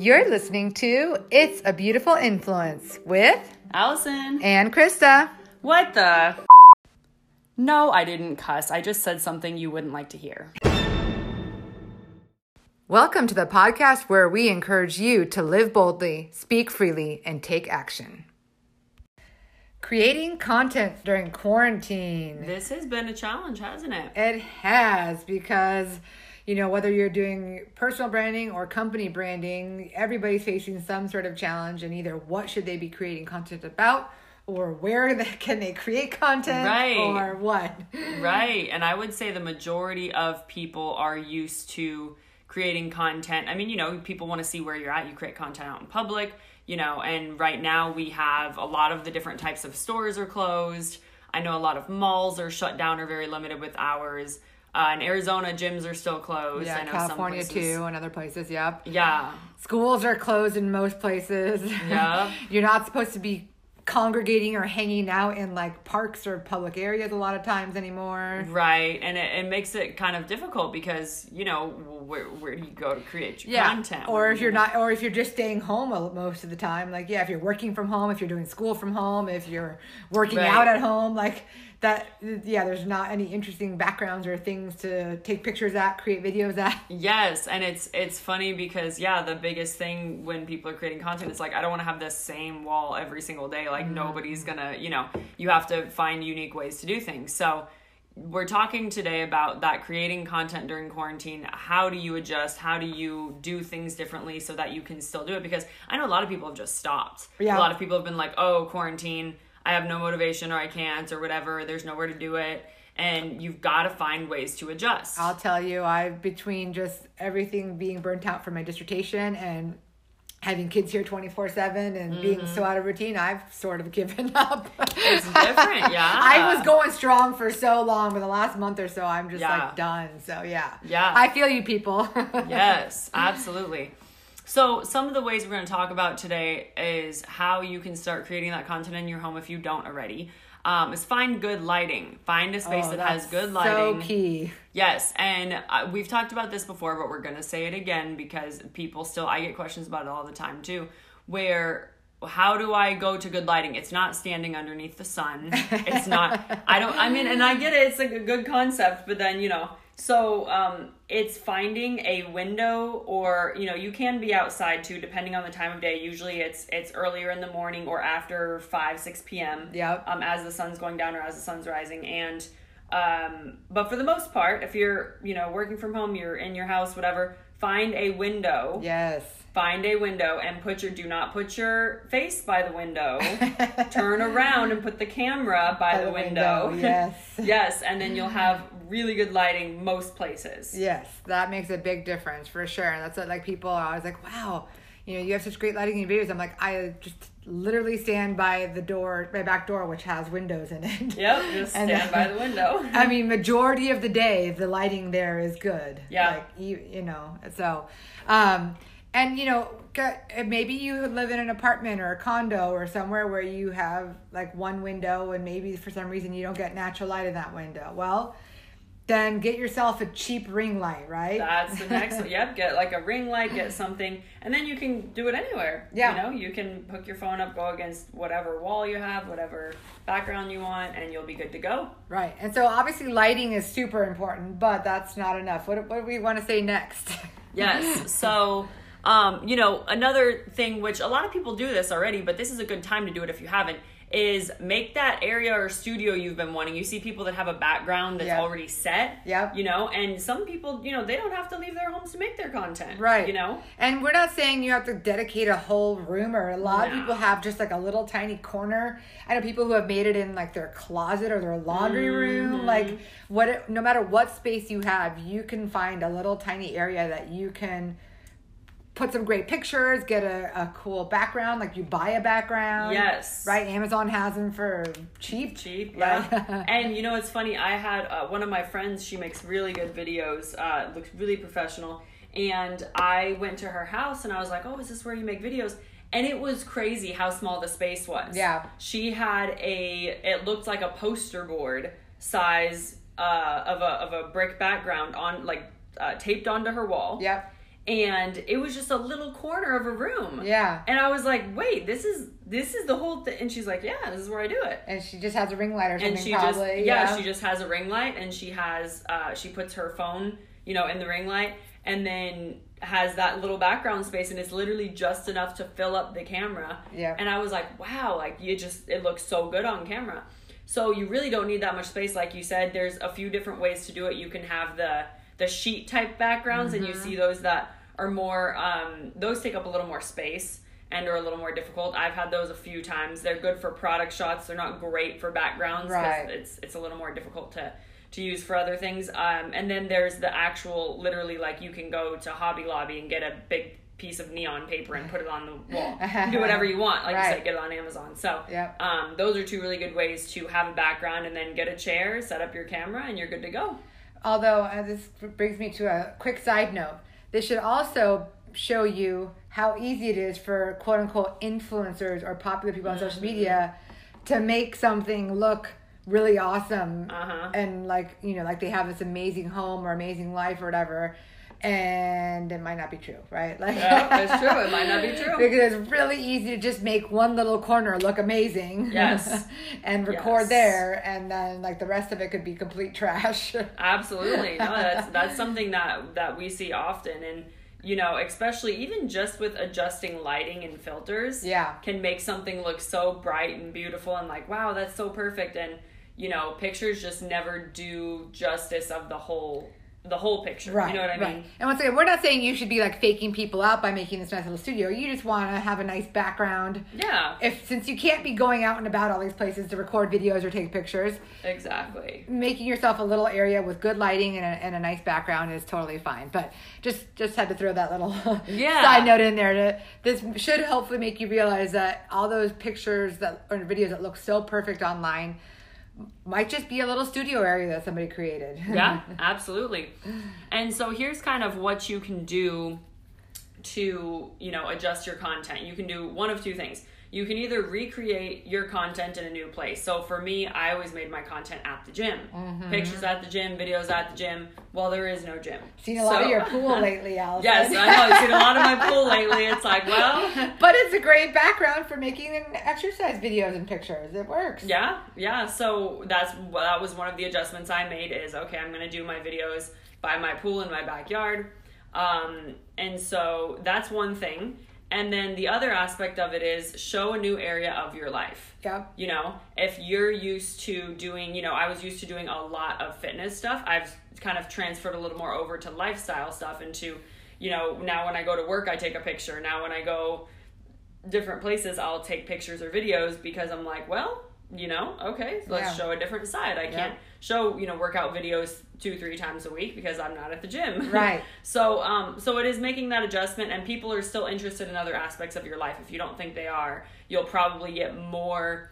You're listening to It's a Beautiful Influence with Allison. and Krista. What the? No, I didn't cuss. I just said something you wouldn't like to hear. Welcome to the podcast where we encourage you to live boldly, speak freely, and take action. Creating content during quarantine. This has been a challenge, hasn't it? It has because, you know, whether you're doing personal branding or company branding, everybody's facing some sort of challenge and either what should they be creating content about or where they, can they create content Right. or what. Right. And I would say the majority of people are used to creating content. I mean, you know, people want to see where you're at. You create content out in public, you know, and right now we have a lot of the different types of stores are closed. I know a lot of malls are shut down or very limited with hours. Uh, in Arizona, gyms are still closed. I Yeah, know California some places. too and other places, yep. Yeah. Schools are closed in most places. Yep. You're not supposed to be congregating or hanging out in like parks or public areas a lot of times anymore. Right, and it, it makes it kind of difficult because you know where where do you go to create your Yeah. content? Or if you're not or if you're just staying home most of the time, like yeah, if you're working from home, if you're doing school from home, if you're working Right. out at home, like that yeah, there's not any interesting backgrounds or things to take pictures at, create videos at. Yes, and it's it's funny because yeah, the biggest thing when people are creating content is like I don't want to have the same wall every single day. Like mm-hmm. nobody's gonna, you know, you have to find unique ways to do things. So we're talking today about that creating content during quarantine. How do you adjust? How do you do things differently so that you can still do it? Because I know a lot of people have just stopped. Yeah. A lot of people have been like, "Oh, quarantine, I have no motivation or I can't or whatever. There's nowhere to do it." And you've got to find ways to adjust. I'll tell you, I between just everything being burnt out from my dissertation and having kids here 24/7 and being so mm-hmm. out of routine, I've sort of given up. It's different, yeah. I was going strong for so long, but the last month or so I'm just Yeah. like done. So yeah. Yeah. I feel you people. yes, absolutely. So, some of the ways we're going to talk about today is how you can start creating that content in your home if you don't already. Um, is find good lighting. Find a space Oh, that has good lighting. So key. Yes, and uh, we've talked about this before, but we're going to say it again because people still, I get questions about it all the time too. Where, how do I go to good lighting? It's not standing underneath the sun. It's not, I don't, I mean, and I get it, it's like a good concept, but then, you know, so um, it's finding a window or you know you can be outside too depending on the time of day usually it's it's earlier in the morning or after 5 6 p.m Yeah. um, as the sun's going down or as the sun's rising and um, but for the most part if you're you know working from home you're in your house whatever find a window Yes. Find a window and put your do not put your face by the window turn around and put the camera by, By the, window, Yes. yes and then you'll have really good lighting most places Yes, that makes a big difference for sure. And that's what like people are always like, wow, you know, you have such great lighting in your videos. I'm like, I just literally stand by the door, my back door, which has windows in it. Yep, just And stand then- by the window. I mean, majority of the day, the lighting there is good. Yeah. Like, you, you know, so, um, and you know, maybe you live in an apartment or a condo or somewhere where you have like one window and maybe for some reason you don't get natural light in that window. Well, then get yourself a cheap ring light, right? That's the next one. Yep, get like a ring light, get something, and then you can do it anywhere. Yeah. You know, you can hook your phone up, go against whatever wall you have, whatever background you want, and you'll be good to go. Right. And so obviously lighting is super important, but that's not enough. What, what do we want to say next? Yes. So, um, you know, another thing which a lot of people do this already, but this is a good time to do it if you haven't, is make that area or studio you've been wanting. You see people that have a background that's Yep. already set. Yeah. You know, and some people, you know, they don't have to leave their homes to make their content. Right. You know? And we're not saying you have to dedicate a whole room or a lot of people have just like a little tiny corner. I know people who have made it in like their closet or their laundry Mm-hmm. room. Like what no matter what space you have, you can find a little tiny area that you can put some great pictures, get a, a cool background, like you buy a background. Yes. Right? Amazon has them for cheap. cheap Right. yeah and you know it's funny i had uh, one of my friends she makes really good videos uh, looks really professional and i went to her house and i was like oh is this where you make videos and it was crazy how small the space was Yeah. she had a it looked like a poster board size uh, of a of a brick background on like uh, taped onto her wall Yep. And it was just a little corner of a room. Yeah. And I was like, wait, this is this is the whole thing. And she's like, yeah, this is where I do it. And she just has a ring light or something, And she probably. just yeah, she just has a ring light and she has uh she puts her phone, you know, in the ring light and then has that little background space and it's literally just enough to fill up the camera. Yeah. And I was like, wow, like you just it looks so good on camera. So you really don't need that much space like you said. There's a few different ways to do it. You can have the the sheet type backgrounds and you Mm-hmm. see those that are more um those take up a little more space and are a little more difficult. I've had those a few times. They're good for product shots. They're not great for backgrounds because Right. it's it's a little more difficult to to use for other things. Um, and then there's the actual, literally, like you can go to Hobby Lobby and get a big piece of neon paper and put it on the wall. Do whatever you want, like you Right. said, get it on Amazon. So Yep. um, those are two really good ways to have a background and then get a chair, set up your camera, and you're good to go. Although uh, this brings me to a quick side note, this should also show you how easy it is for quote unquote influencers or popular people on Mm-hmm. social media to make something look really awesome Uh-huh. and like you know like they have this amazing home or amazing life or whatever and it might not be true right like Yeah, it's true. It might not be true. because it's really easy to just make one little corner look amazing Yes. and record Yes. there and then like the rest of it could be complete trash Absolutely. No, that's that's something that that we see often and you know, especially even just with adjusting lighting and filters, Yeah. can make something look so bright and beautiful and like, wow, that's so perfect and you know, pictures just never do justice of the whole the whole picture. Right. You know what I right. mean? And once again, we're not saying you should be like faking people out by making this nice little studio. You just want to have a nice background. Yeah. If since you can't be going out and about all these places to record videos or take pictures, Exactly. making yourself a little area with good lighting and a, and a nice background is totally fine. But just just had to throw that little Yeah. side note in there. To this should hopefully make you realize that all those pictures that or videos that look so perfect online might just be a little studio area that somebody created. yeah, absolutely. And so here's kind of what you can do to, you know, adjust your content. You can do one of two things. You can either recreate your content in a new place. So for me, I always made my content at the gym. Mm-hmm. Pictures at the gym, videos at the gym. Well, there is no gym. Seen a lot of your pool lately, Allison. yes, I know. I've seen a lot of my pool lately. It's like, well, But it's a great background for making exercise videos and pictures. It works. Yeah, yeah. So that's well, that was one of the adjustments I made. Is okay. I'm gonna do my videos by my pool in my backyard, um, and so that's one thing. And then the other aspect of it is show a new area of your life. Yep. You know, if you're used to doing, you know, I was used to doing a lot of fitness stuff. I've kind of transferred a little more over to lifestyle stuff and to, you know, now when I go to work, I take a picture. Now when I go different places, I'll take pictures or videos because I'm like, well, you know, okay, so let's Yeah. show a different side. I can't show, you know, workout videos two, three times a week because I'm not at the gym. Right. so, um, so it is making that adjustment, and people are still interested in other aspects of your life. If you don't think they are, you'll probably get more,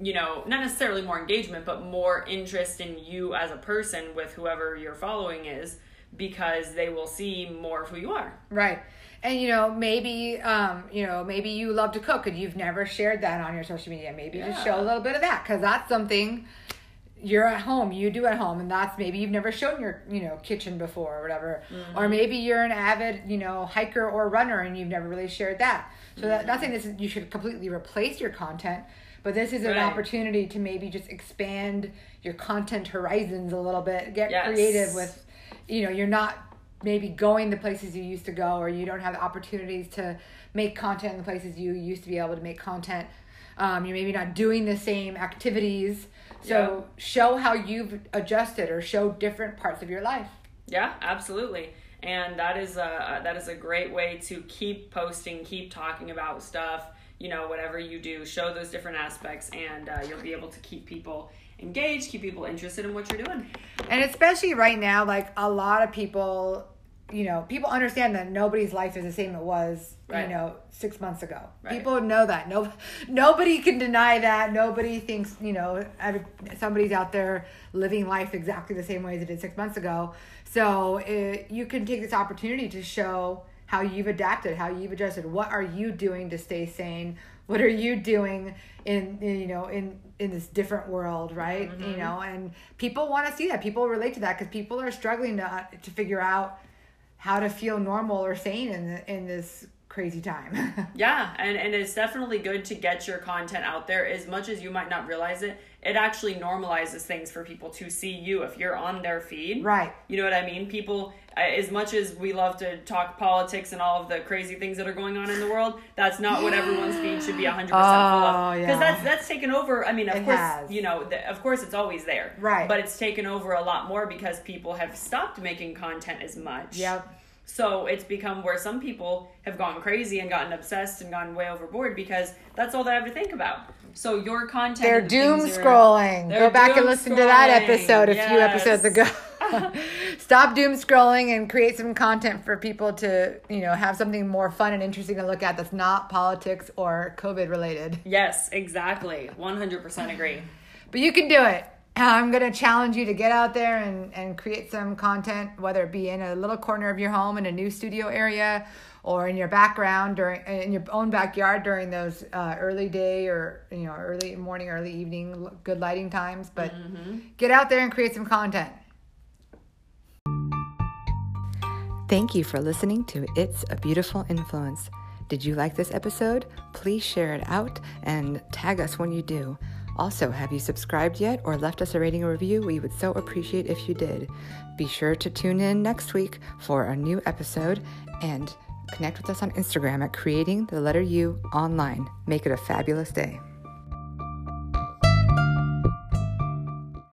you know, not necessarily more engagement, but more interest in you as a person with whoever your following is because they will see more of who you are. Right. And you know, maybe um, you know, maybe you love to cook and you've never shared that on your social media. Maybe just show a little bit of that cuz that's something you're at home, you do at home and that's maybe you've never shown your, you know, kitchen before or whatever. Or maybe you're an avid, you know, hiker or runner and you've never really shared that. So that not saying this is you should completely replace your content, but this is an Right. opportunity to maybe just expand your content horizons a little bit. Get Yes. creative with you know, you're not maybe going the places you used to go or you don't have the opportunities to make content in the places you used to be able to make content um, you're maybe not doing the same activities so show how you've adjusted or show different parts of your life Yeah, absolutely. And that is a that is a great way to keep posting, keep talking about stuff. You know, whatever you do, show those different aspects, and uh, you'll be able to keep people engaged, keep people interested in what you're doing. and especially right now like a lot of people you know people understand that nobody's life is the same it was Right. you know six months ago Right. people know that no nobody can deny that nobody thinks you know somebody's out there living life exactly the same way as it did six months ago so it, you can take this opportunity to show how you've adapted how you've adjusted what are you doing to stay sane what are you doing in, in you know in in this different world right? You mm-hmm. know and people want to see that. People relate to that because people are struggling to uh, to figure out how to feel normal or sane in the, in this crazy time. yeah, and and it's definitely good to get your content out there as much as you might not realize it. It actually normalizes things for people to see you if you're on their feed. Right. You know what I mean? People uh, as much as we love to talk politics and all of the crazy things that are going on in the world, that's not what everyone's feed should be 100% full of. Because yeah. that's that's taken over. I mean, of It course, has. you know, the, of course it's always there. Right. But it's taken over a lot more because people have stopped making content as much. Yep. So it's become where some people have gone crazy and gotten obsessed and gone way overboard because that's all they have to think about. So your content They're doom are- scrolling. They're Go back and listen to that episode a few episodes ago. Stop doom scrolling and create some content for people to, you know, have something more fun and interesting to look at that's not politics or COVID related. Yes, exactly. 100% agree. But you can do it. I'm going to challenge you to get out there and, and create some content, whether it be in a little corner of your home in a new studio area or in your background during in your own backyard during those uh, early day or you know early morning, early evening good lighting times. But get out there and create some content. Thank you for listening to It's a Beautiful Influence. Did you like this episode? Please share it out and tag us when you do. Also, have you subscribed yet or left us a rating or review? We would so appreciate if you did. Be sure to tune in next week for a new episode and connect with us on Instagram at creating the letter U online. Make it a fabulous day.